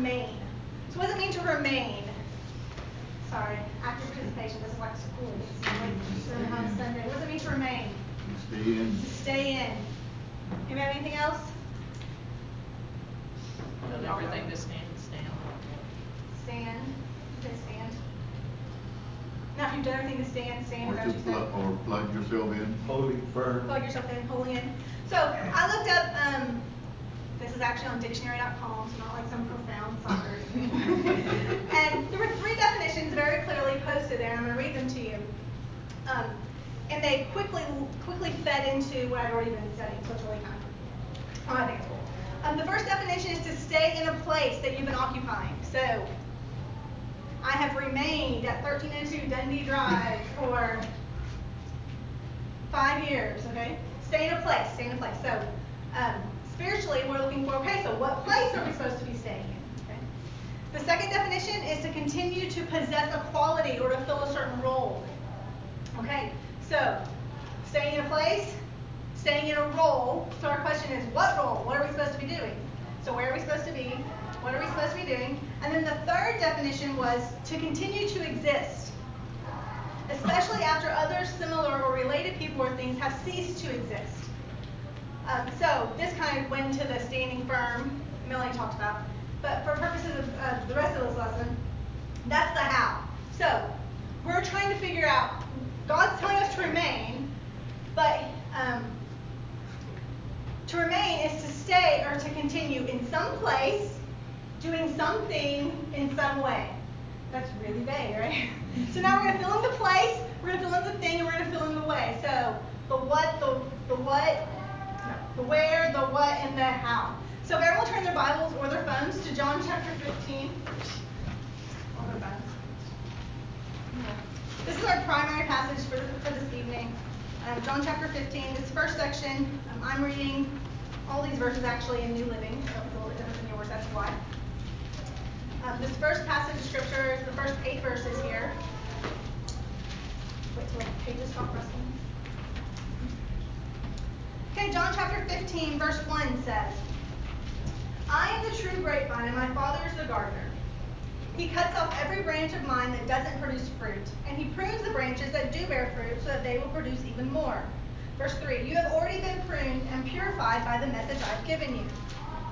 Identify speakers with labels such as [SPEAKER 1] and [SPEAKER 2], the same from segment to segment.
[SPEAKER 1] remain. So what does it mean to remain? Sorry, active participation. This is like school. It's on Sunday. What does it mean to remain?
[SPEAKER 2] Stay in.
[SPEAKER 1] To stay in. Anybody have anything else?
[SPEAKER 3] Tell everything to stand, stand.
[SPEAKER 1] Stand. You said stand. Now, if you've done everything to stand, stand.
[SPEAKER 2] Or
[SPEAKER 1] is that you
[SPEAKER 2] plug, or plug yourself in.
[SPEAKER 4] Holding firm.
[SPEAKER 1] plug yourself in, pulling in. So I looked up, um, this is actually on dictionary.com, so not like some profound suckers. and there were three definitions very clearly posted there, and I'm going to read them to you. Um, and they quickly quickly fed into what I'd already been studying, so it's really kind of, I think it's cool. Um, the first definition is to stay in a place that you've been occupying. So I have remained at 1302 Dundee Drive for five years, okay? Stay in a place, stay in a place. So, um, spiritually, we're looking for, okay, so what place are we supposed to be staying in? Okay? The second definition is to continue to possess a quality or to fill a certain role. Okay, so staying in a place, staying in a role. So our question is, what role? What are we supposed to be doing? So where are we supposed to be? What are we supposed to be doing? And then the third definition was to continue to exist especially after other similar or related people or things have ceased to exist. Um, so this kind of went to the standing firm Melanie talked about. But for purposes of uh, the rest of this lesson, that's the how. So we're trying to figure out, God's telling us to remain, but um, to remain is to stay or to continue in some place, doing something in some way. That's really vague, right? so now we're going to fill in the place, we're going to fill in the thing, and we're going to fill in the way. So the what, the, the what, the where, the what, and the how. So if everyone turn their Bibles or their phones to John chapter 15. Or their phones. This is our primary passage for, for this evening. Um, John chapter 15, this first section, um, I'm reading all these verses actually in New Living, so it's a little bit different than yours, that's why. Um, this first passage of scripture is the first eight verses here. Wait till the pages stop rustling. Okay, John chapter 15, verse 1 says, I am the true grapevine, and my Father is the gardener. He cuts off every branch of mine that doesn't produce fruit, and he prunes the branches that do bear fruit so that they will produce even more. Verse 3 You have already been pruned and purified by the message I've given you.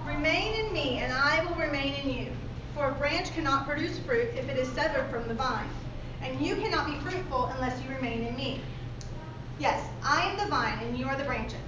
[SPEAKER 1] Remain in me, and I will remain in you. For a branch cannot produce fruit if it is severed from the vine, and you cannot be fruitful unless you remain in me. Yes, I am the vine, and you are the branches.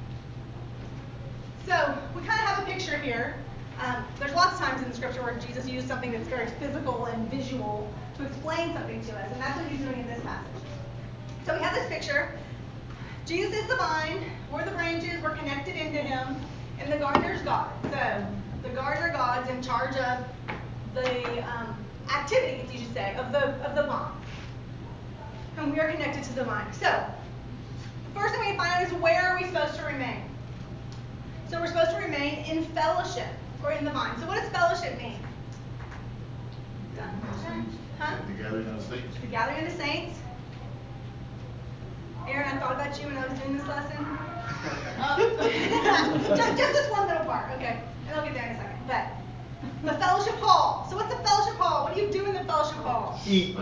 [SPEAKER 1] So, we kind of have a picture here. Um, there's lots of times in the scripture where Jesus used something that's very physical and visual to explain something to us, and that's what he's doing in this passage. So, we have this picture. Jesus is the vine, we're the branches, we're connected into him, and the gardener's God. So, the gardener God's in charge of the um, activities, you should say, of the of the vine. And we are connected to the vine. So, the first thing we find out is where are we supposed to remain? So we're supposed to remain in fellowship or in the vine. So what does fellowship mean? Huh?
[SPEAKER 2] The gathering of the saints.
[SPEAKER 1] The gathering of the saints. Aaron, I thought about you when I was doing this lesson. Oh. just, just this one little part, okay? And I'll get there in a second. But the fellowship hall. So what's the fellowship hall? What do you do in the fellowship hall?
[SPEAKER 4] Eat.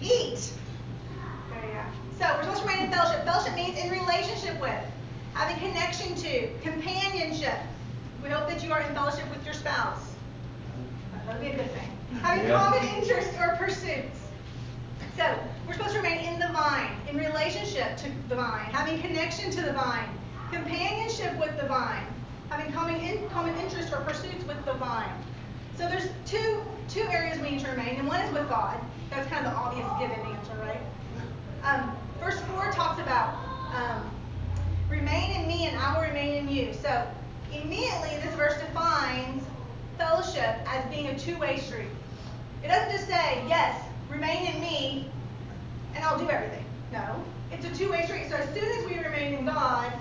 [SPEAKER 1] Eat. There you go. So we're supposed to remain in fellowship. Fellowship means in relationship with, having connection to, companionship. We hope that you are in fellowship with your spouse. That would be a good thing. Having
[SPEAKER 4] Yeah.
[SPEAKER 1] common interests or pursuits. So we're supposed to remain in the vine, in relationship to the vine, having connection to the vine, companionship with the vine, having common in, common interests or pursuits with the vine. So there's two two areas we need to remain, and one is with God. That's kind of the obvious given answer, right? Um, verse four talks about um, remain in me, and I will remain in you. So immediately this verse defines fellowship as being a two-way street. It doesn't just say yes, remain in me, and I'll do everything. No. It's a two-way street. So as soon as we remain in God,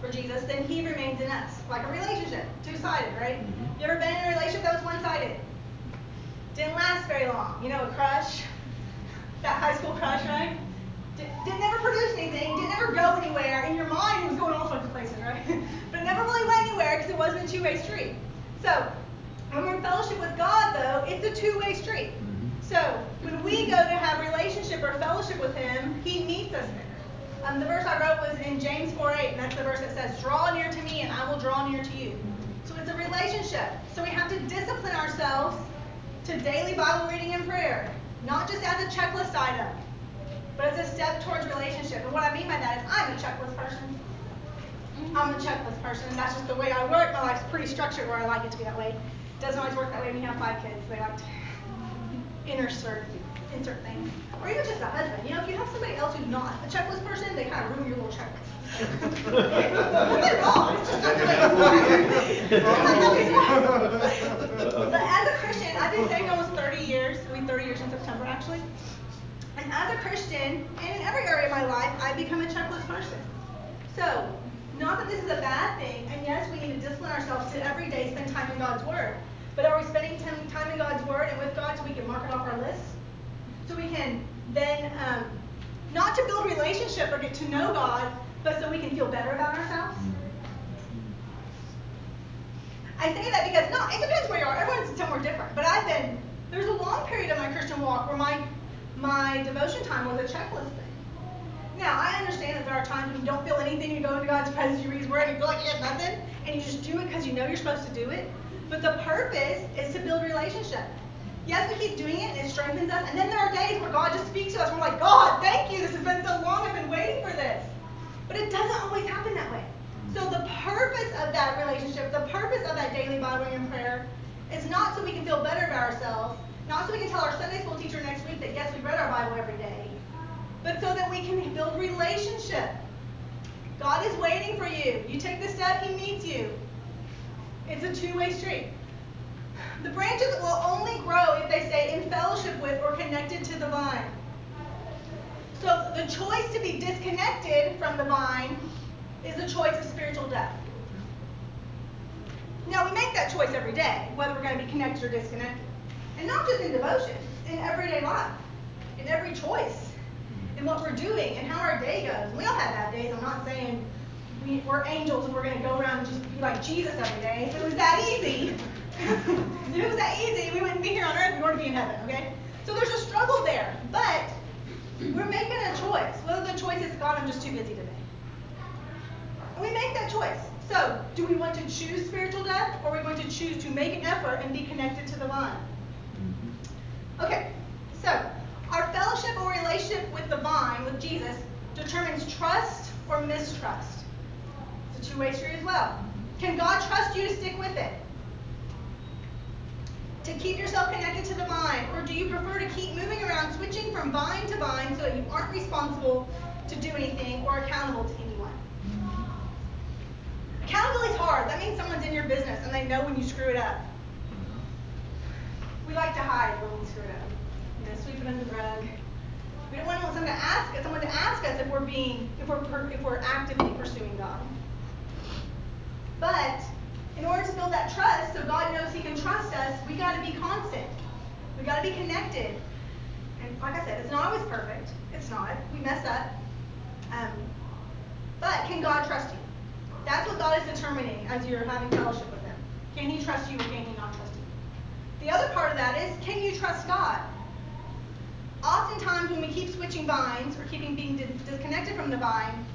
[SPEAKER 1] for Jesus, then He remains in us. Like a relationship, two-sided, right?
[SPEAKER 2] Mhm.
[SPEAKER 1] You ever been in a relationship that was one-sided? Didn't last very long. You know, a crush, that high school crush, right? Did, didn't ever produce anything, didn't ever go anywhere. In your mind, it was going all sorts of places, right? but it never really went anywhere because it wasn't a two-way street. So when we're in fellowship with God, though, it's a two-way street.
[SPEAKER 2] Mhm.
[SPEAKER 1] So when we go to have relationship or fellowship with Him, He meets us there. Um, the verse I wrote was in James 4:8, and that's the verse that says, "Draw near to me, and I will draw near to you." So it's a relationship. So we have to discipline ourselves to daily Bible reading and prayer, not just as a checklist item, but it's a step towards relationship. And what I mean by that is, I'm a checklist person. Mm-hmm. I'm a checklist person, and that's just the way I work. My life's pretty structured where I like it to be that way. Doesn't always work that way when you have five kids. They like to insert insert things. Or even just a husband. You know, if you have somebody else who's not a checklist person, they kind of ruin your little checklist. Nothing wrong. It's just not the way it's wired. It's not how it's wired. But as a Christian, I've been saved almost 30 years. It'll 30 years in September, actually. And as a Christian, and in every area of my life, I've become a checklist person. So, not that this is a bad thing, and yes, we need to discipline ourselves to every day spend time in God's Word. But are we spending time time in God's Word and with God so we can mark it off our list? So we can then, um, not to build relationship or get to know God, but so we can feel better about ourselves? I say that because no, it depends where you are. Everyone's somewhere different. But I've been there's a long period of my Christian walk where my my devotion time was a checklist thing. Now I understand that there are times when you don't feel anything, you go into God's presence, you read His Word, and you feel like you have nothing, and you just do it because you know you're supposed to do it. But the purpose is to build relationship. Yes, we keep doing it and it strengthens us. And then there are days where God just speaks to us. And we're like, God, thank you. This has been so long. I've been waiting for this. But it doesn't always happen that way. So the purpose of that relationship, the purpose of that daily Bible and prayer, is not so we can feel better about ourselves, not so we can tell our Sunday school teacher next week that yes, we read our Bible every day, but so that we can build relationship. God is waiting for you. You take the step, He meets you. It's a two-way street. The branches will only grow if they stay in fellowship with or connected to the vine. So the choice to be disconnected from the vine is the choice of spiritual death. Now we make that choice every day, whether we're going to be connected or disconnected. And not just in devotion, in everyday life, in every choice, mm-hmm. in what we're doing and how our day goes. We all have bad days. I'm not saying we, we're angels and we're going to go around and just be like Jesus every day. If it was that easy, if it was that easy, we wouldn't be here on earth. We wouldn't be in heaven, okay? So there's a struggle there. But we're making a choice. Whether the choice is, God, I'm just too busy today. And we make that choice. So, do we want to choose spiritual death or are we going to choose to make an effort and be connected to the vine? Okay, so our fellowship or relationship with the vine, with Jesus, determines trust or mistrust. It's a two way street as well. Can God trust you to stick with it? To keep yourself connected to the vine? Or do you prefer to keep moving around, switching from vine to vine so that you aren't responsible to do anything or accountable to anyone? Accountability is hard. That means someone's in your business and they know when you screw it up. We like to hide when we screw up. You know, sweep it under the rug. We don't want someone to ask us, someone to ask us if we're being, if we're, if we're actively pursuing God. But in order to build that trust, so God knows He can trust us, we got to be constant. We got to be connected. And like I said, it's not always perfect. It's not. We mess up. Um, but can God trust you? That's what God is determining as you're having fellowship with Him. Can He trust you or can He not trust you? The other part of that is, can you trust God? Oftentimes, when we keep switching vines or keeping being disconnected from the vine,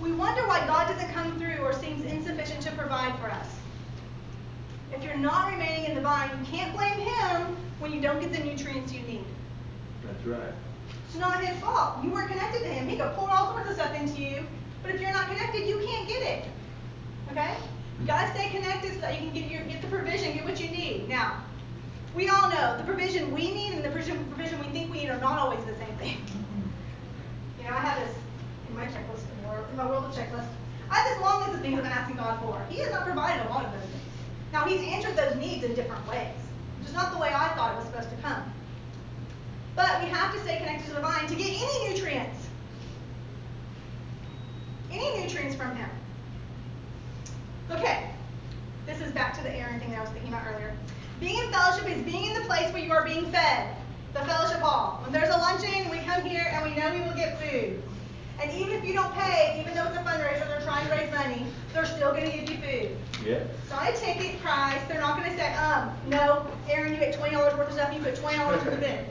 [SPEAKER 1] we wonder why God doesn't come through or seems insufficient to provide for us. If you're not remaining in the vine, you can't blame Him when you don't get the nutrients you need.
[SPEAKER 2] That's right.
[SPEAKER 1] It's not His fault. You weren't connected to Him. He could pour all sorts of stuff into you, but if you're not connected, you can't get it. Okay? Gotta stay connected so that you can get your get the provision, get what you need. Now, we all know the provision we need and the provision provision we think we need are not always the same thing. You know, I have this in my checklist in my world of checklist. I have this long list of things I've been asking God for. He has not provided a lot of those things. Now He's answered those needs in different ways, which is not the way I thought it was supposed to come. But we have to stay connected to the vine to get any nutrients. Any nutrients from him. Okay, this is back to the Aaron thing that I was thinking about earlier. Being in fellowship is being in the place where you are being fed, the fellowship hall. When there's a luncheon, we come here and we know we will get food. And even if you don't pay, even though it's a fundraiser, they're trying to raise money, they're still going to give you food.
[SPEAKER 4] Yeah.
[SPEAKER 1] It's not a ticket price. They're not going to say, um, no, Aaron, you get twenty dollars worth of stuff. You put twenty dollars worth in.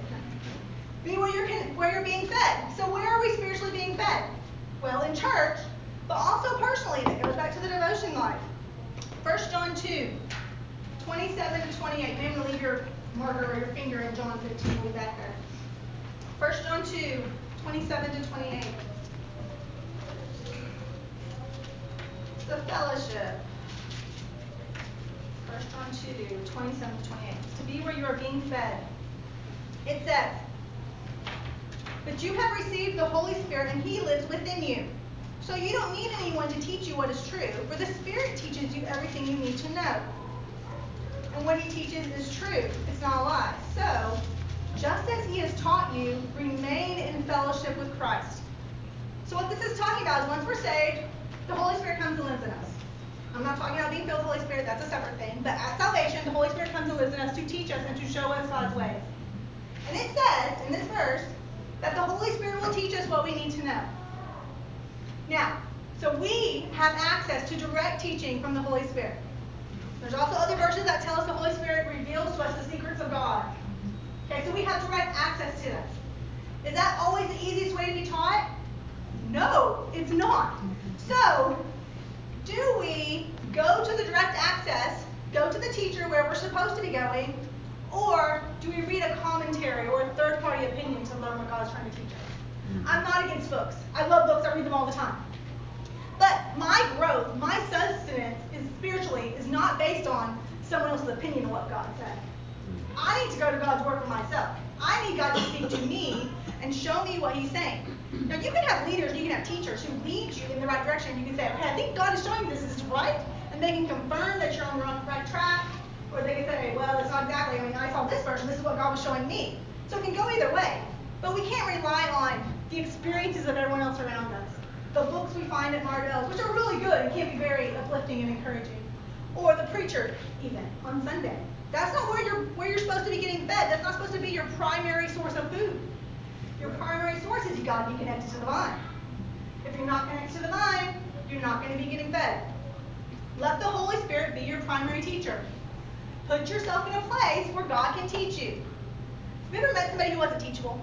[SPEAKER 1] Be where you're where you're being fed. So where are we spiritually being fed? Well, in church, but also personally. That goes back to the devotion life. 1 John 2, 27 to 28. Maybe leave your marker or your finger in John 15. We'll be back there. 1 John 2, 27 to 28. The fellowship. 1 John 2, 27 to 28. To be where you are being fed. It says, But you have received the Holy Spirit, and He lives within you. So you don't need anyone to teach you what is true, for the Spirit teaches you everything you need to know. And what He teaches is true, it's not a lie. So, just as He has taught you, remain in fellowship with Christ. So, what this is talking about is once we're saved, the Holy Spirit comes and lives in us. I'm not talking about being filled with the Holy Spirit, that's a separate thing. But at salvation, the Holy Spirit comes and lives in us to teach us and to show us God's ways. And it says in this verse that the Holy Spirit will teach us what we need to know. Now, so we have access to direct teaching from the Holy Spirit. There's also other verses that tell us the Holy Spirit reveals to us the secrets of God. Okay, so we have direct access to this. Is that always the easiest way to be taught? No, it's not. So, do we go to the direct access, go to the teacher where we're supposed to be going, or do we read a commentary or a third party opinion to learn what God is trying to teach us? Mm. I'm not against books. I love books, I read them all the time. But my growth, my sustenance is spiritually is not based on someone else's opinion of what God said. Mm. I need to go to God's word for myself. I need God to speak to me and show me what He's saying. Now you can have leaders, you can have teachers who lead you in the right direction. You can say, okay, I think God is showing you this. Is right? And they can confirm that you're on the right track. Or they can say, well, it's not exactly. I mean, I saw this version. This is what God was showing me. So it can go either way. But we can't rely on the experiences of everyone else around us. The books we find at Mardel's, which are really good and can be very uplifting and encouraging. Or the preacher, even on Sunday. That's not where you're where you're supposed to be getting fed. That's not supposed to be your primary source of food. Your primary source is you got to be connected to the vine. If you're not connected to the vine, you're not going to be getting fed. Let the Holy Spirit be your primary teacher. Put yourself in a place where God can teach you. Have you ever met somebody who wasn't teachable?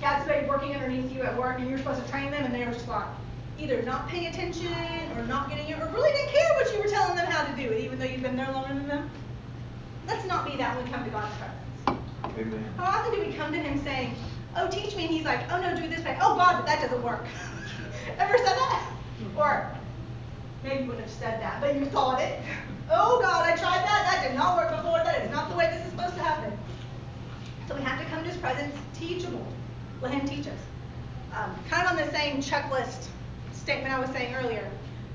[SPEAKER 1] Had somebody working underneath you at work and you're supposed to train them and they were just like either not paying attention or not getting it or really didn't care what you were telling them how to do it even though you've been there longer than them. Let's not be that when we come to God's presence.
[SPEAKER 4] Amen.
[SPEAKER 1] How often do we come to him saying, Oh, teach me, and he's like, Oh no, do it this way. Oh God, but that doesn't work. Ever said that? Or maybe you wouldn't have said that, but you thought it. Oh God, I tried that. That did not work before. That is not the way this is supposed to happen. So we have to come to his presence teachable. Let him teach us. Um, kind of on the same checklist statement I was saying earlier.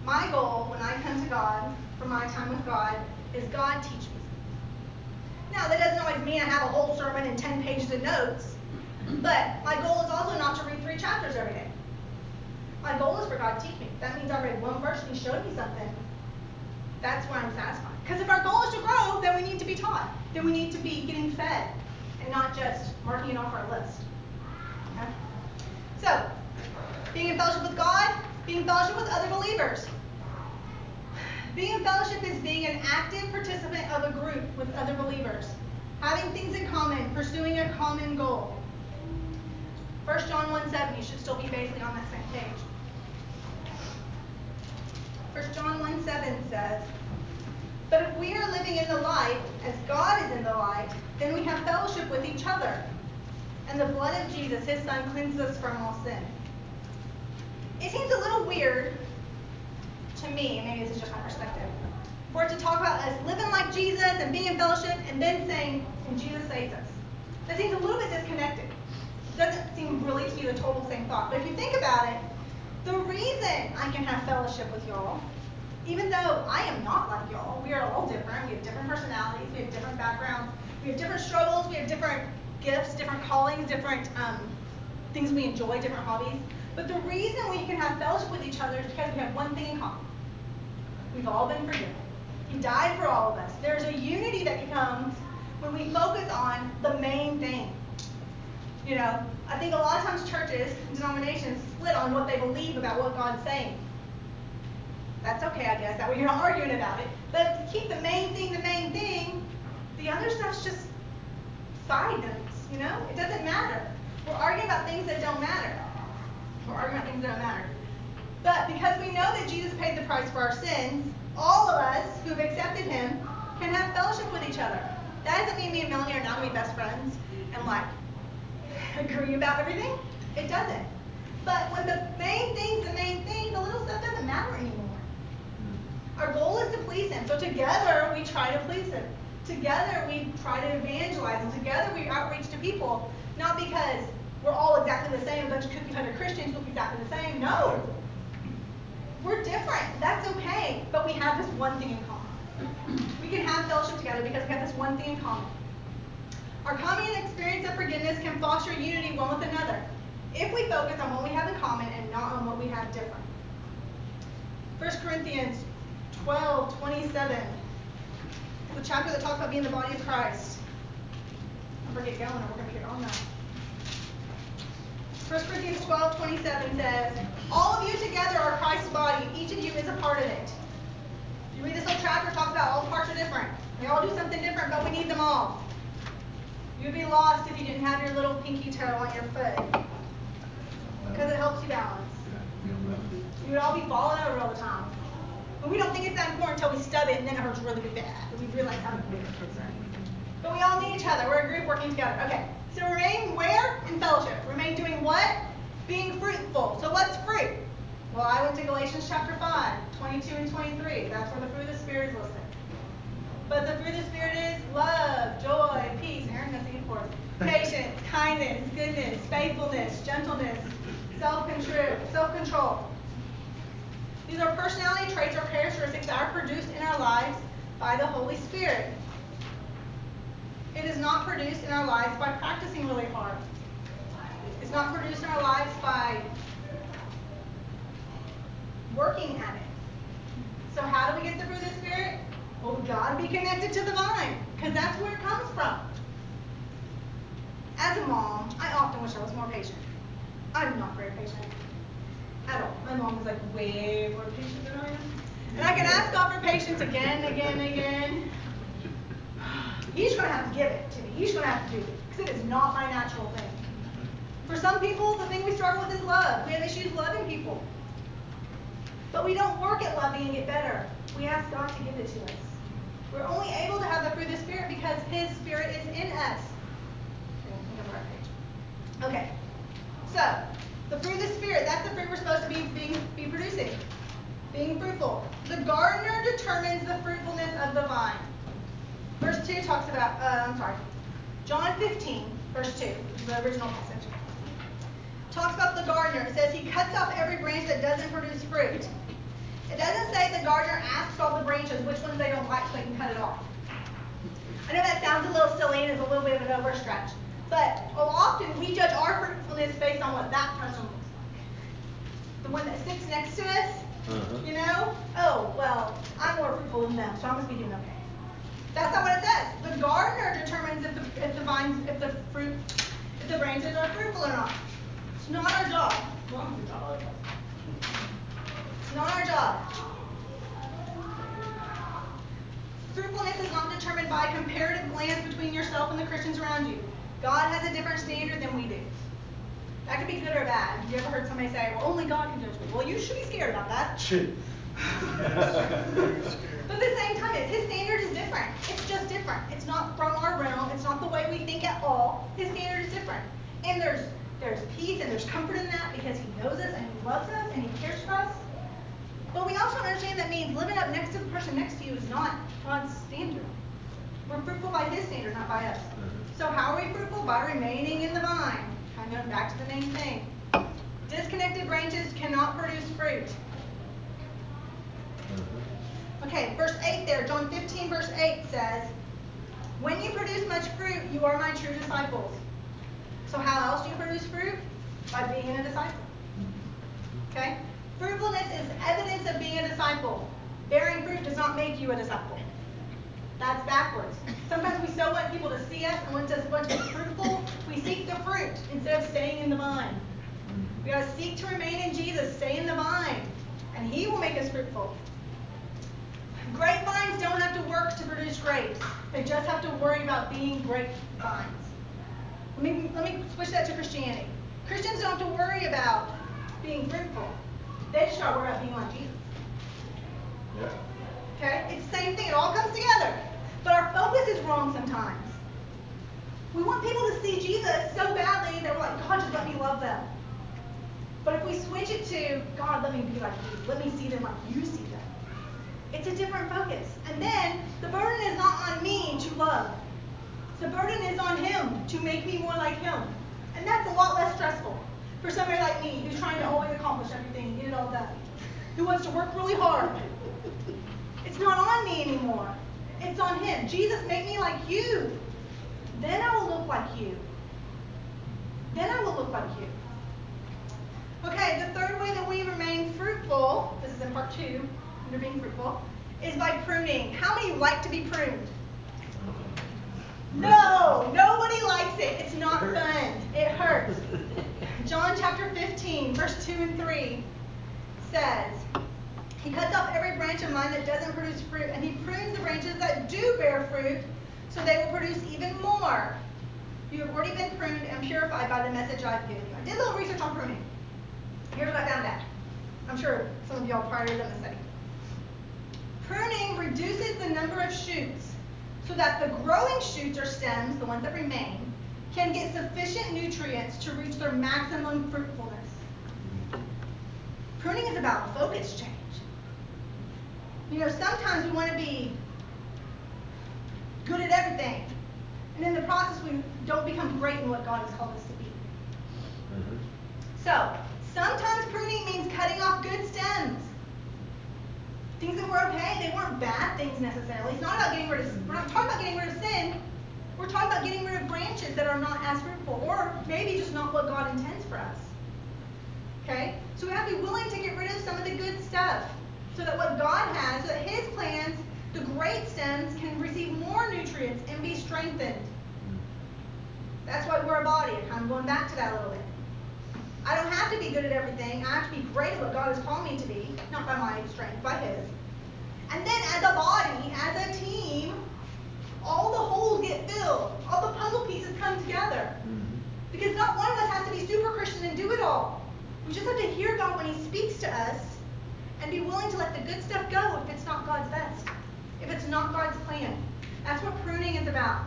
[SPEAKER 1] My goal when I come to God for my time with God is God teach me. Now, that doesn't always mean I have a whole sermon and 10 pages of notes, but my goal is also not to read three chapters every day. My goal is for God to teach me. That means I read one verse and He showed me something. That's where I'm satisfied. Because if our goal is to grow, then we need to be taught. Then we need to be getting fed and not just marking it off our list. So, being in fellowship with God, being in fellowship with other believers. Being in fellowship is being an active participant of a group with other believers, having things in common, pursuing a common goal. 1 John 1 7, you should still be basically on that same page. 1 John 1 7 says, But if we are living in the light, as God is in the light, then we have fellowship with each other. And the blood of Jesus, his son, cleanses us from all sin. It seems a little weird to me, maybe this is just my perspective, for it to talk about us living like Jesus and being in fellowship and then saying, and Jesus saves us. That seems a little bit disconnected. It doesn't seem really to be the total same thought. But if you think about it, the reason I can have fellowship with y'all, even though I am not like y'all, we are all different. We have different personalities, we have different backgrounds, we have different struggles, we have different gifts, different callings, different um, things we enjoy, different hobbies. But the reason we can have fellowship with each other is because we have one thing in common. We've all been forgiven. He died for all of us. There's a unity that comes when we focus on the main thing. You know, I think a lot of times churches, and denominations split on what they believe about what God's saying. That's okay, I guess. That way you're not arguing about it. But keep the main thing the main thing, the other stuff's just side notes, you know? It doesn't matter. We're arguing about things that don't matter. We're arguing about things that don't matter. But because we know that Jesus paid the price for our sins, all of us who've accepted him can have fellowship with each other. That doesn't mean me and Melanie are not going to be best friends and like agree about everything. It doesn't. But when the main thing's the main thing, the little stuff doesn't matter anymore. Our goal is to please him. So together we try to please him. Together we try to evangelize and together we outreach to people. Not because we're all exactly the same, a bunch of cookie cutter Christians look exactly the same. No. We're different. That's okay. But we have this one thing in common. We can have fellowship together because we have this one thing in common. Our common experience of forgiveness can foster unity one with another if we focus on what we have in common and not on what we have different. 1 Corinthians 12, 27. The chapter that talks about being the body of Christ. I'm going to get going and we're going to get on that. 1 Corinthians 12, 27 says, All of you together are Christ's body. Each of you is a part of it. You read this whole chapter, it talks about all the parts are different. They all do something different, but we need them all. You'd be lost if you didn't have your little pinky toe on your foot. Because it helps you balance. You would all be falling over all the time. But we don't think it's that important until we stub it and then it hurts really bad. We realize how important it is. But we all need each other. We're a group working together. Okay. So remain where? In fellowship. Remain doing what? Being fruitful. So what's fruit? Well, I went to Galatians chapter 5, 22 and 23. That's where the fruit of the Spirit is listed. But the fruit of the Spirit is love, joy, peace. Aaron's going to sing for us. Patience, kindness, goodness, faithfulness, gentleness, self-control. Self-control. These are personality traits or characteristics that are produced in our lives by the Holy Spirit. It is not produced in our lives by practicing really hard. It's not produced in our lives by working at it. So how do we get the fruit of the Spirit? Oh, well, we got to be connected to the vine because that's where it comes from. As a mom, I often wish I was more patient. I'm not very patient at all. My mom is like way more patient than I am. And I can ask God for patience again, and again, and again. He's going to have to give it to me. He's going to have to do it because it is not my natural thing. For some people, the thing we struggle with is love. We have issues loving people. But we don't work at loving and get better. We ask God to give it to us. We're only able to have the fruit of the Spirit because His Spirit is in us. Okay. So, the fruit of the Spirit, that's the fruit we're supposed to be, being, be producing. Being fruitful. The gardener determines the fruitfulness of the vine. Verse 2 talks about, uh, I'm sorry, John 15, verse 2, the original passage, talks about the gardener. It says he cuts off every branch that doesn't produce fruit. It doesn't say the gardener asks all the branches which ones they don't like so they can cut it off. I know that sounds a little silly and is a little bit of an overstretch, but often we judge our fruitfulness based on what that person looks like. The one that sits next to us, uh-huh. you know? Oh, well, I'm more fruitful than them, so I must be doing okay. That's not what it says. The gardener determines if the, if the vines, if the fruit, if the branches are fruitful or not. It's not our job. It's not our job. Fruitfulness is not determined by comparative glance between yourself and the Christians around you. God has a different standard than we do. That could be good or bad. Have you ever heard somebody say, well, only God can judge me? Well, you should be scared about that. Shit. But at the same time, his standard is different. It's just different. It's not from our realm. It's not the way we think at all. His standard is different. And there's there's peace and there's comfort in that because he knows us and he loves us and he cares for us. But we also understand that means living up next to the person next to you is not God's standard. We're fruitful by his standard, not by us. Mm-hmm. So how are we fruitful? By remaining in the vine. I'm going back to the main thing. Disconnected branches cannot produce fruit. Okay, verse 8 there, John 15, verse 8 says, When you produce much fruit, you are my true disciples. So how else do you produce fruit? By being a disciple. Okay? Fruitfulness is evidence of being a disciple. Bearing fruit does not make you a disciple. That's backwards. Sometimes we so want people to see us and want us to be fruitful, we seek the fruit instead of staying in the vine. We gotta seek to remain in Jesus, stay in the vine, and He will make us fruitful. Grapevines don't have to work to produce grapes. They just have to worry about being grapevines. Let me let me switch that to Christianity. Christians don't have to worry about being fruitful. They just gotta worry about being like Jesus.
[SPEAKER 2] Yeah.
[SPEAKER 1] Okay? It's the same thing. It all comes together. But our focus is wrong sometimes. We want people to see Jesus so badly that we're like, God, just let me love them. But if we switch it to, God, let me be like you. Let me see them like you see them. It's a different focus. And then the burden is not on me to love. The burden is on him to make me more like him. And that's a lot less stressful for somebody like me who's trying to always accomplish everything and get it all done. Who wants to work really hard. It's not on me anymore. It's on him. Jesus, make me like you. Then I will look like you. Then I will look like you. Okay, the third way that we remain fruitful, this is in part two, under being fruitful, is by pruning. How many like to be pruned? No, nobody likes it. It's not fun. It hurts. John chapter 15, verse 2 and 3 says, He cuts off every branch of mine that doesn't produce fruit, and He prunes the branches that do bear fruit, so they will produce even more. You have already been pruned and purified by the message I've given you. I did a little research on pruning. Here's what I found out. I'm sure some of y'all probably done the study. Pruning reduces the number of shoots so that the growing shoots or stems, the ones that remain, can get sufficient nutrients to reach their maximum fruitfulness. Pruning is about focus change. You know, sometimes we want to be good at everything, and in the process, we don't become great in what God has called us to be.
[SPEAKER 4] Mhm.
[SPEAKER 1] So, sometimes pruning means cutting off good stems. Things that were okay, they weren't bad things necessarily. It's not about getting rid of, we're not talking about getting rid of sin. We're talking about getting rid of branches that are not as fruitful, or maybe just not what God intends for us. Okay? So we have to be willing to get rid of some of the good stuff so that what God has, so that His plans, the great stems, can receive more nutrients and be strengthened. That's why we're a body. I'm going back to that a little bit. I don't have to be good at everything. I have to be great at what God has called me to be, not by my strength, by His. And then as a body, as a team, all the holes get filled. All the puzzle pieces come together.
[SPEAKER 4] Mhm.
[SPEAKER 1] Because not one of us has to be super Christian and do it all. We just have to hear God when He speaks to us and be willing to let the good stuff go if it's not God's best, if it's not God's plan. That's what pruning is about.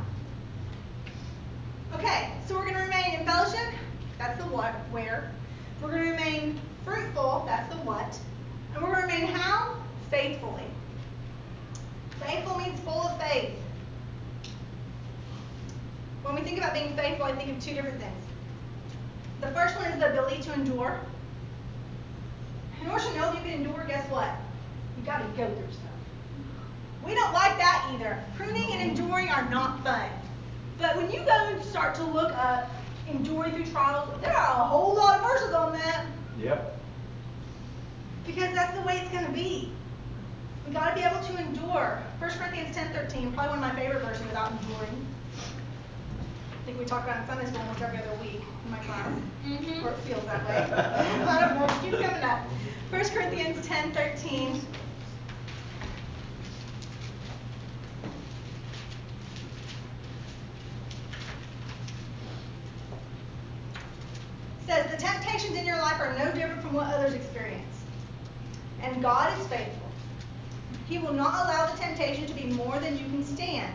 [SPEAKER 1] Okay, so we're going to remain in fellowship. That's the what, where. We're going to remain fruitful. That's the what. And we're going to remain how? Faithfully. Faithful means full of faith. When we think about being faithful, I think of two different things. The first one is the ability to endure. In order to know that you can endure, guess what? You've got to go through stuff. We don't like that either. Pruning and enduring are not fun. But when you go and start to look up enduring through trials, there are a whole lot of verses on that
[SPEAKER 4] Yep.
[SPEAKER 1] because that's the way it's going to be. We've got to be able to endure. 1 Corinthians 10:13, probably one of my favorite verses about enduring. I think we talk about it in Sunday school almost every other week in my class,
[SPEAKER 3] Mhm.
[SPEAKER 1] or it feels that way. I don't know, it keeps coming up. 1 Corinthians 10:13. Says the temptations in your life are no different from what others experience. And God is faithful. He will not allow the temptation to be more than you can stand.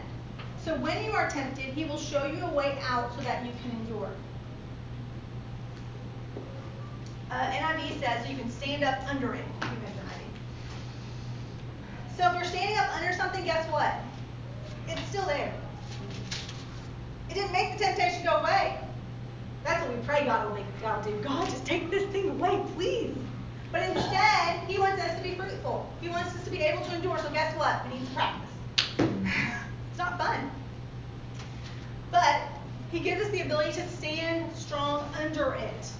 [SPEAKER 1] So when you are tempted, he will show you a way out so that you can endure. Uh, NIV says you can stand up under it. So if you're standing up under something, guess what? It's still there. It didn't make the temptation go away. That's what we pray God will make God do. God, just take this thing away, please. But instead, He wants us to be fruitful. He wants us to be able to endure. So guess what? We need to practice. It's not fun. But He gives us the ability to stand strong under it.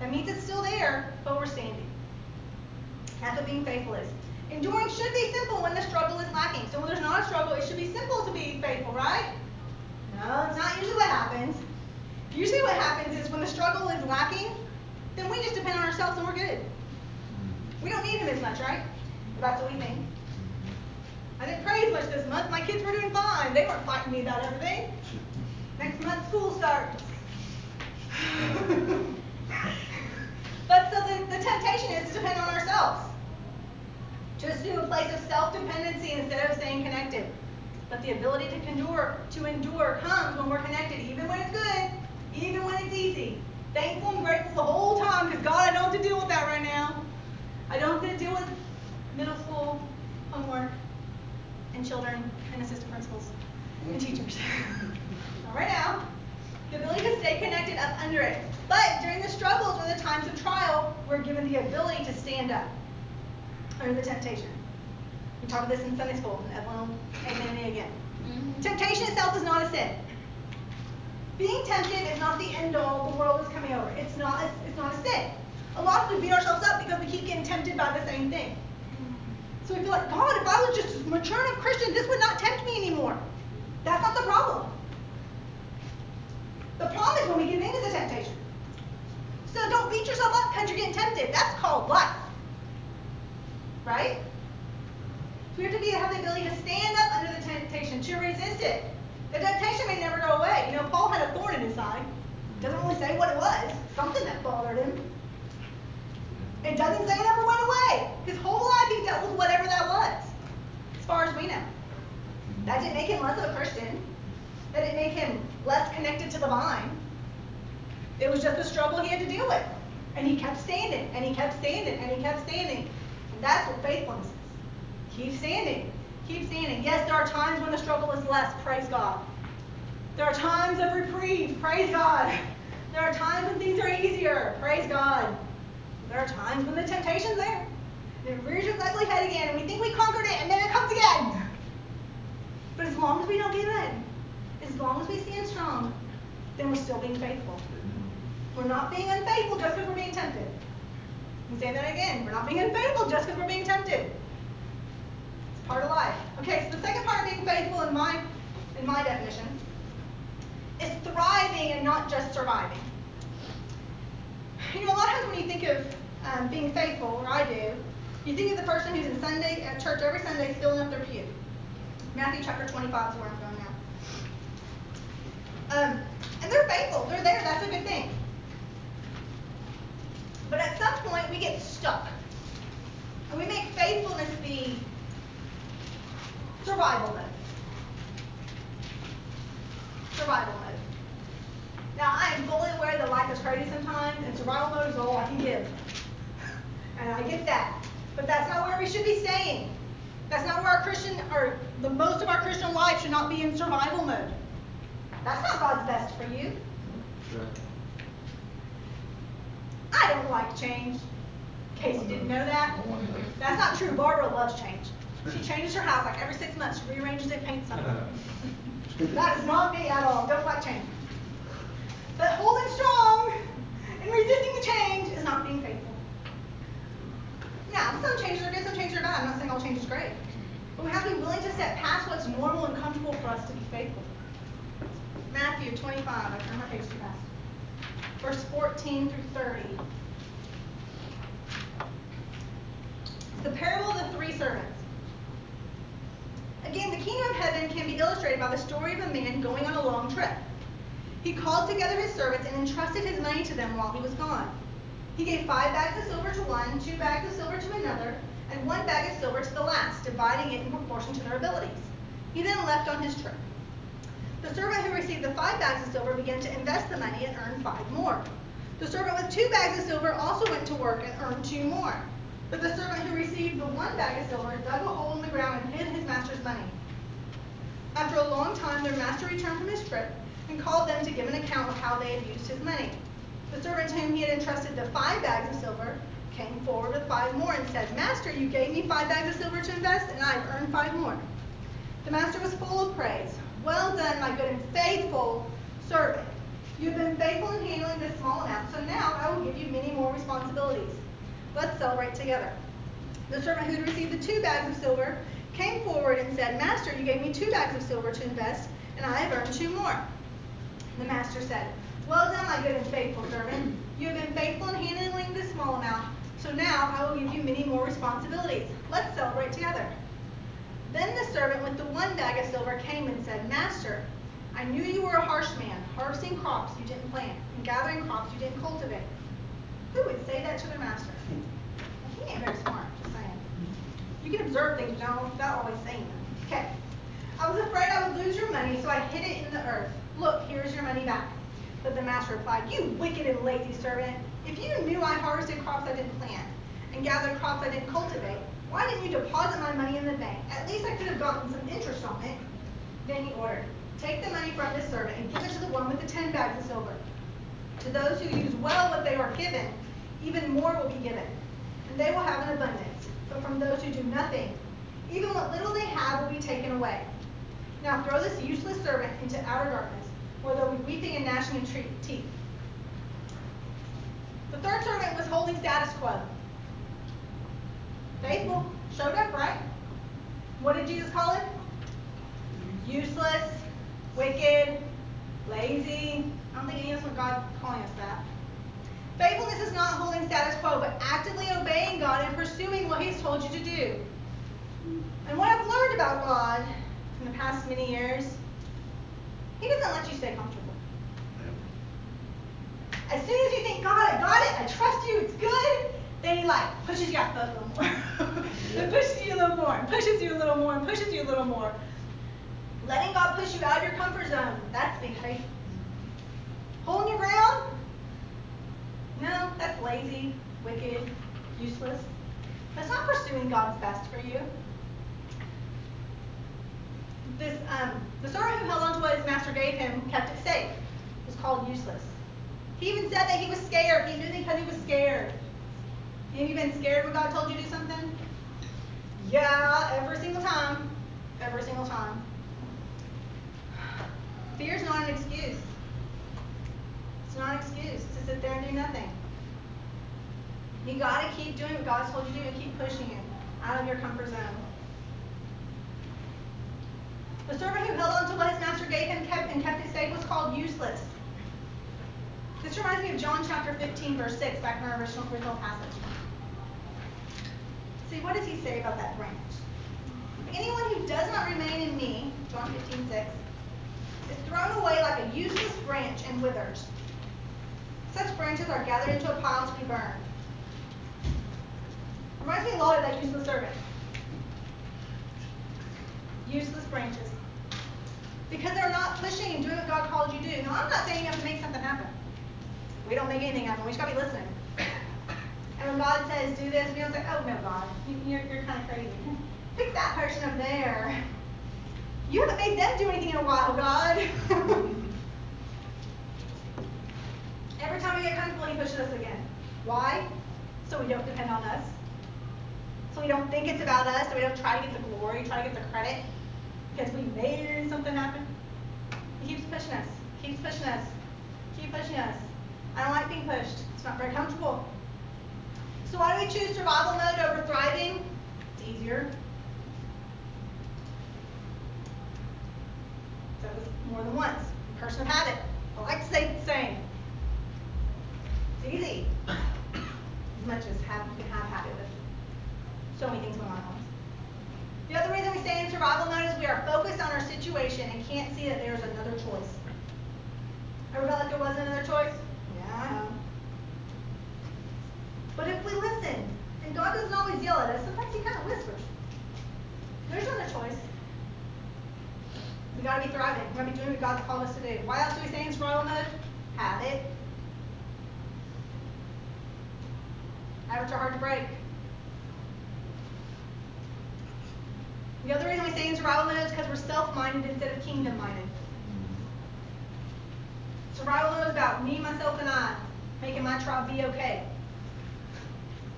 [SPEAKER 1] That means it's still there, but we're standing. That's what being faithful is. Enduring should be simple when the struggle is lacking. So when there's not a struggle, it should be simple to be faithful, right? No, it's not usually what happens. Usually what happens is when the struggle is lacking, then we just depend on ourselves and we're good. Mm-hmm. We don't need him as much, right? That's what we think. Mm-hmm. I didn't pray as much this month. My kids were doing fine. They weren't fighting me about everything. Next month school starts. but so the, the temptation is to depend on ourselves. To assume a place of self-dependency instead of staying connected. But the ability to endure, to endure comes when we're connected, even when it's good, even when it's easy. Thankful and grateful the whole time, because God, I don't have to deal with that right now. I don't have to deal with middle school homework and children and assistant principals and teachers. Not right now. The ability to stay connected up under it. But during the struggles or the times of trial, we're given the ability to stand up under the temptation. We talked about this in Sunday school, and Evelyn will amen me again. Mm-hmm. Temptation itself is not a sin. Being tempted is not the end all the world is coming over. It's not a, it's not a sin. A lot of us beat ourselves up because we keep getting tempted by the same thing. So we feel like, God, if I was just a mature enough Christian, this would not tempt me anymore. That's not the problem. The problem is when we give in to the temptation. So don't beat yourself up because you're getting tempted. That's called life. Right? So we have to be, have the ability to stand up under the temptation, to resist it. The temptation may never go away. You know, Paul had a thorn in his side. Doesn't really say what it was. Something that bothered him. It doesn't say it ever went away. His whole life he dealt with whatever that was, as far as we know. That didn't make him less of a Christian. That didn't make him less connected to the vine. It was just a struggle he had to deal with. And he kept standing, and he kept standing, and he kept standing. And that's what faithfulness is. Keep standing. Keep standing. Yes, there are times when the struggle is less. Praise God. There are times of reprieve. Praise God. There are times when things are easier. Praise God. There are times when the temptation's there. And it rears its ugly head again, and we think we conquered it, and then it comes again. But as long as we don't give in, as long as we stand strong, then we're still being faithful. We're not being unfaithful just because we're being tempted. Me say that again. We're not being unfaithful just because we're being tempted. Part of life. Okay, so the second part of being faithful in my in my definition is thriving and not just surviving. You know, a lot of times when you think of um, being faithful, or I do, you think of the person who's in Sunday at church every Sunday filling up their pew. Matthew chapter 25 is where I'm going now. Um, and they're faithful. They're there. That's a good thing. But at some point, we get stuck. And we make faithfulness be survival mode. Survival mode. Now, I am fully aware that life is crazy sometimes, and survival mode is all I can give. And I get that. But that's not where we should be staying. That's not where our Christian, or the most of our Christian life should not be in survival mode. That's not God's best for you.
[SPEAKER 4] Right.
[SPEAKER 1] I don't like change. Casey didn't know that. That's not true. Barbara loves change. She changes her house like every six months. She rearranges it, paints something. that is not me at all. Don't like change. But holding strong and resisting the change is not being faithful. Now, some changes are good, some changes are bad. I'm not saying all change is great. But we have to be willing to step past what's normal and comfortable for us to be faithful. Matthew 25. I turned my page too fast. Verse 14 through 30. The parable of the three servants. Again, the kingdom of heaven can be illustrated by the story of a man going on a long trip. He called together his servants and entrusted his money to them while he was gone. He gave five bags of silver to one, two bags of silver to another, and one bag of silver to the last, dividing it in proportion to their abilities. He then left on his trip. The servant who received the five bags of silver began to invest the money and earned five more. The servant with two bags of silver also went to work and earned two more. But the servant who received the one bag of silver dug a hole in the ground and hid his master's money. After a long time, their master returned from his trip and called them to give an account of how they had used his money. The servant to whom he had entrusted the five bags of silver came forward with five more and said, Master, you gave me five bags of silver to invest, and I've earned five more. The master was full of praise. Well done, my good and faithful servant. You've been faithful in handling this small amount, so now I will give you many more responsibilities. Let's celebrate together. The servant who had received the two bags of silver came forward and said, Master, you gave me two bags of silver to invest, and I have earned two more. The master said, Well done, my good and faithful servant. You have been faithful in handling this small amount, so now I will give you many more responsibilities. Let's celebrate together. Then the servant with the one bag of silver came and said, Master, I knew you were a harsh man, harvesting crops you didn't plant, and gathering crops you didn't cultivate. Who would say that to their master? Ain't very smart, just saying. Mm-hmm. You can observe things without, without always saying them. Okay. I was afraid I would lose your money, so I hid it in the earth. Look, here's your money back. But the master replied, You wicked and lazy servant. If you knew I harvested crops I didn't plant and gathered crops I didn't cultivate, why didn't you deposit my money in the bank? At least I could have gotten some interest on it. Then he ordered, Take the money from this servant and give it to the one with the ten bags of silver. To those who use well what they are given, even more will be given, and they will have an abundance. But from those who do nothing, even what little they have will be taken away. Now throw this useless servant into outer darkness, where there will be weeping and gnashing of teeth. The third servant was holding status quo. Faithful, showed up, right? What did Jesus call him? Useless, wicked, lazy. I don't think any of us want God calling us that. Faithfulness is not holding status quo, but actively obeying God and pursuing what He's told you to do. And what I've learned about God in the past many years, He doesn't let you stay comfortable. As soon as you think, God, I got it, I trust you, it's good, then He like pushes you out a little more. and pushes you a little more, and pushes you a little more, and pushes you a little more. Letting God push you out of your comfort zone, that's being faithful. Holding your ground, no, that's lazy, wicked, useless. That's not pursuing God's best for you. This, um, the servant who held on to what his master gave him kept it safe. It was called useless. He even said that he was scared. He knew because he was scared. Have you been scared when God told you to do something? Yeah, every single time. Every single time. Fear is not an excuse. Not an excuse to sit there and do nothing. You got to keep doing what God's told you to do and keep pushing you out of your comfort zone. The servant who held on to what his master gave him kept, and kept it safe was called useless. This reminds me of John chapter 15, verse 6, back in our original, original passage. See, what does he say about that branch? Anyone who does not remain in me, John 15, 6, is thrown away like a useless branch and withers. Such branches are gathered into a pile to be burned. Reminds me a lot of that useless servant. Useless branches. Because they're not pushing and doing what God called you to do. Now, I'm not saying you have to make something happen. We don't make anything happen. We just got to be listening. And when God says, do this, we don't say, oh, no, God, you're, you're kind of crazy. Pick that person up there. You haven't made them do anything in a while, God. Every time we get comfortable, He pushes us again. Why? So we don't depend on us. So we don't think it's about us. So we don't try to get the glory, try to get the credit because we made something happen. He keeps pushing us. Keeps pushing us. Keep pushing us. I don't like being pushed. It's not very comfortable. So why do we choose survival mode over thriving? It's easier. That was more than once. Person of habit. I like to say the same. Easy. As much as have, you can have habit with so many things going on. The other reason we stay in survival mode is we are focused on our situation and can't see that there's another choice. Ever felt like there wasn't another choice? Yeah, But if we listen, and God doesn't always yell at us, sometimes He kind of whispers. There's another choice. We gotta be thriving. We gotta be doing what God's called us to do. Why else do we stay in survival mode? Habit. Habits are hard to break. The other reason we stay in survival mode is because we're self-minded instead of kingdom-minded. Survival mode is about me, myself, and I, making my tribe be okay.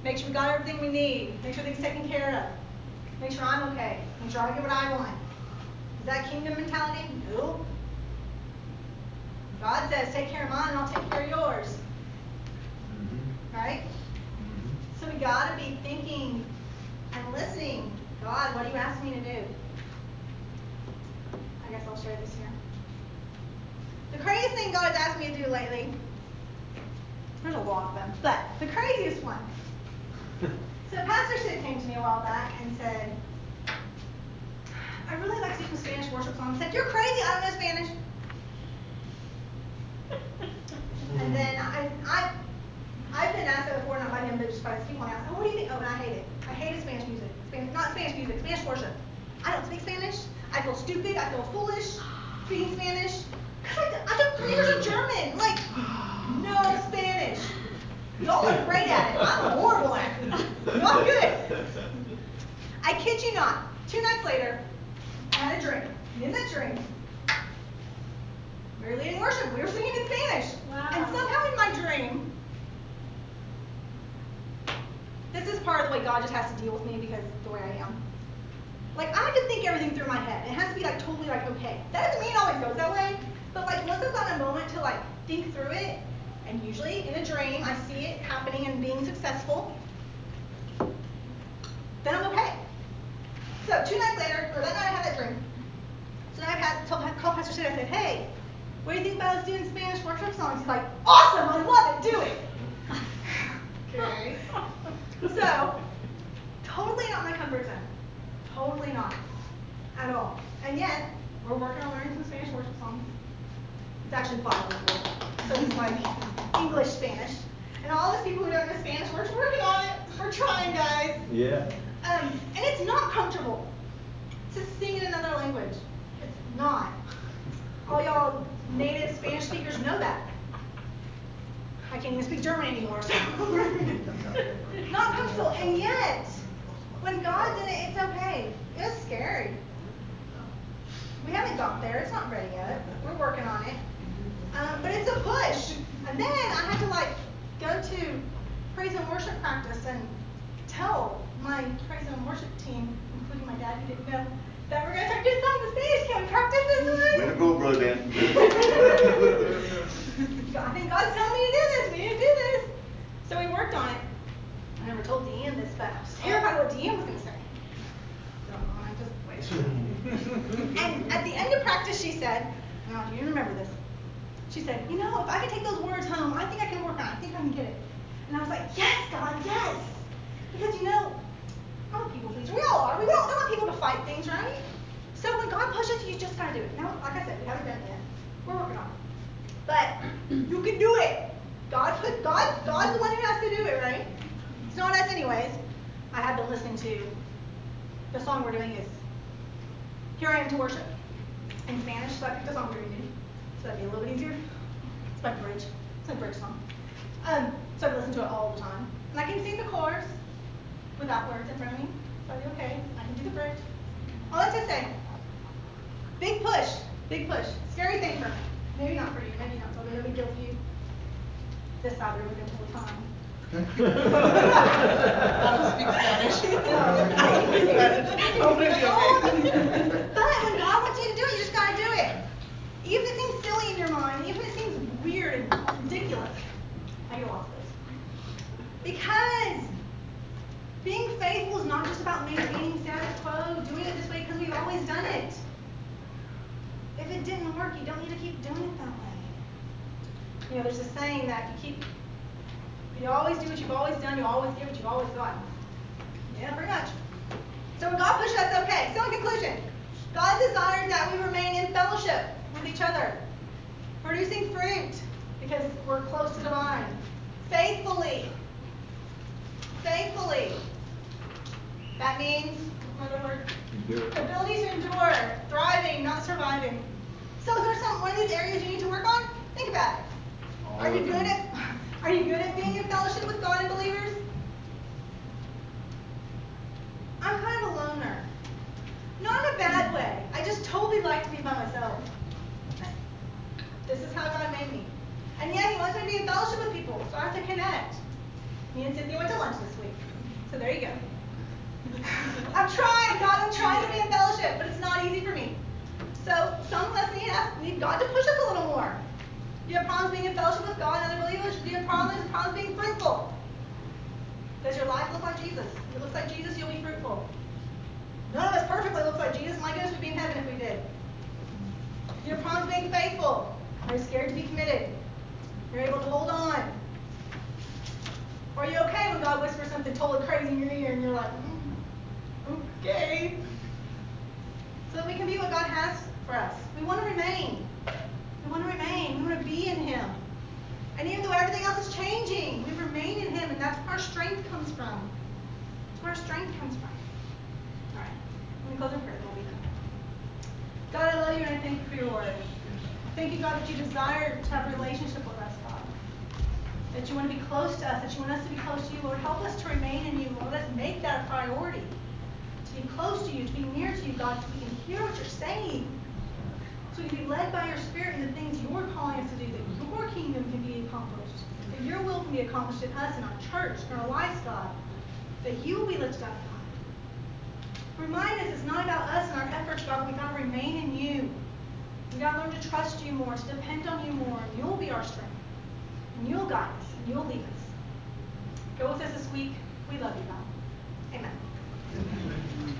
[SPEAKER 1] Make sure we got everything we need. Make sure things taken care of. Make sure I'm okay. Make sure I get what I want. Is that kingdom mentality? No. God says, take care of mine and I'll take care of yours.
[SPEAKER 2] Mm-hmm.
[SPEAKER 1] Right?
[SPEAKER 2] Mm-hmm.
[SPEAKER 1] So we gotta be thinking and listening. God, what do you ask me to do? I guess I'll share this here. The craziest thing God has asked me to do lately, there's a lot of them, but the craziest one. So Pastor Sid came to me a while back and said, I really like to Spanish worship songs. I said, You're crazy, I don't know Spanish. and then I, I, I've been asked that before, not by him, but just by people now. Oh, what do you think? Oh, and I hate it. I hate Spanish music. Spanish, not Spanish music, Spanish worship. I don't speak Spanish. I feel stupid. I feel foolish speaking Spanish. Because I, I took three years of German. Like, no Spanish. Y'all are great at it. I'm horrible at it. Not good. I kid you not. Two nights later, I had a drink. And in that drink, we were leading worship. We were singing in Spanish.
[SPEAKER 5] Wow.
[SPEAKER 1] And somehow in my dream, this is part of the way God just has to deal with me because the way I am. Like I have to think everything through my head. It has to be like totally like okay. That doesn't mean it always goes that way. But like once I've got a moment to like think through it, and usually in a dream I see it happening and being successful, then I'm okay. So two nights later, or that night I had that dream. So then I had told called Pastor Sid. I said, Hey, what do you think about us doing Spanish worship songs? He's like, Awesome, I love it, do it. okay. So totally not my comfort zone. Totally not. At all. And yet, we're working on learning some Spanish worship songs. It's actually bilingual. So it's like English Spanish. And all those people who don't know Spanish, we're working on it. We're trying, guys.
[SPEAKER 4] Yeah.
[SPEAKER 1] Um, and it's not comfortable to sing in another language. It's not. All y'all native Spanish speakers know that. I can't even speak German anymore, so not comfortable. And yet, when God did it, it's okay. It's scary. We haven't got there. It's not ready yet. We're working on it. Um, but it's a push. And then I had to like go to praise and worship practice and tell my praise and worship team, including my dad, who didn't know, that we're going to doing songs in Spanish. Can we practice this one?
[SPEAKER 2] Way to go, brother Dan.
[SPEAKER 1] I think God's telling me to do this. We need to do this. So we worked on it. I never told Deanne this, but I was terrified what Deanne was going to say. So I just waited. and at the end of practice, she said, and I don't even remember this. She said, you know, if I can take those words home, I think I can work on it. I think I can get it. And I was like, yes, God, yes. Because you know, I'm a people pleaser. We all are. We all don't want people to fight things, right? So when God pushes you, you just gotta do it. Now, like I said, we haven't done it yet. We're working on it. But you can do it. God put God God's the one who has to do it, right? It's not us anyways. I have been listening to the song we're doing is Here I Am to Worship in Spanish, so I picked a song we're doing. So that'd be a little bit easier. It's my bridge. It's my bridge song. Um, so I listen to it all the time. And I can sing the chorus without words in front of me. So I'll be okay. I can do the bridge. All that to say, big push, big push. Scary thing for me. Maybe not for you, maybe not. So no big deal for you. The room until the time.
[SPEAKER 3] I don't speak Spanish.
[SPEAKER 1] Oh. But when God wants you to do it, you just gotta do it. Even if it seems silly in your mind, even if it seems weird and ridiculous. I get lost this. Because being faithful is not just about maintaining status quo, doing it this way because we've always done it. If it didn't work, you don't need to keep doing it that way. You know, there's a saying that you keep, you always do what you've always done, you always get what you've always gotten. Yeah, pretty much. So when God pushes us, okay. So in conclusion, God desires that we remain in fellowship with each other, producing fruit because we're close to the vine, faithfully, faithfully. That means, another word, ability to endure, thriving, not surviving. So is there some one of these areas you need to work on? Think about it. Are you good at are you good at being in fellowship with God and believers? I'm kind of a loner. Not in a bad way. I just totally like to be by myself. This is how God made me. And yet he wants me to be in fellowship with people, so I have to connect. Me and Cynthia went to lunch this week. So there you go. I'm trying, God, I'm trying to be in fellowship, but it's not easy for me. So some of us need, us- need God to push us a little more. Do you have problems being in fellowship with God and other believers? Do you have problems, problems being fruitful? Does your life look like Jesus? If it looks like Jesus, you'll be fruitful. None of us perfectly looks like Jesus. My goodness, we'd be in heaven if we did. Your problems being faithful. Are you scared to be committed? You're able to hold on. Are you okay when God whispers something totally crazy in your ear and you're like, mm, okay? So that we can be what God has for us. We want to remain. And even though everything else is changing, we remain in Him, and that's where our strength comes from. That's where our strength comes from. All right. Close prayer. We'll be done. God, I love you and I thank you for your word. Thank you, God, that you desire to have a relationship with us, God. That you want to be close to us, that you want us to be close to you. Lord, help us to remain in you. Lord, let's make that a priority. To be close to you, to be near to you, God, so we can hear what you're saying. So be led by your Spirit in the things you're calling us to do, that your kingdom can be accomplished, that your will can be accomplished in us, in our church, in our lives, God. That you will be lifted up, God. Remind us it's not about us and our efforts, God, but we got to remain in you. We've got to learn to trust you more, to depend on you more, and you'll be our strength. And you'll guide us, and you'll lead us. Go with us this week. We love you, God. Amen.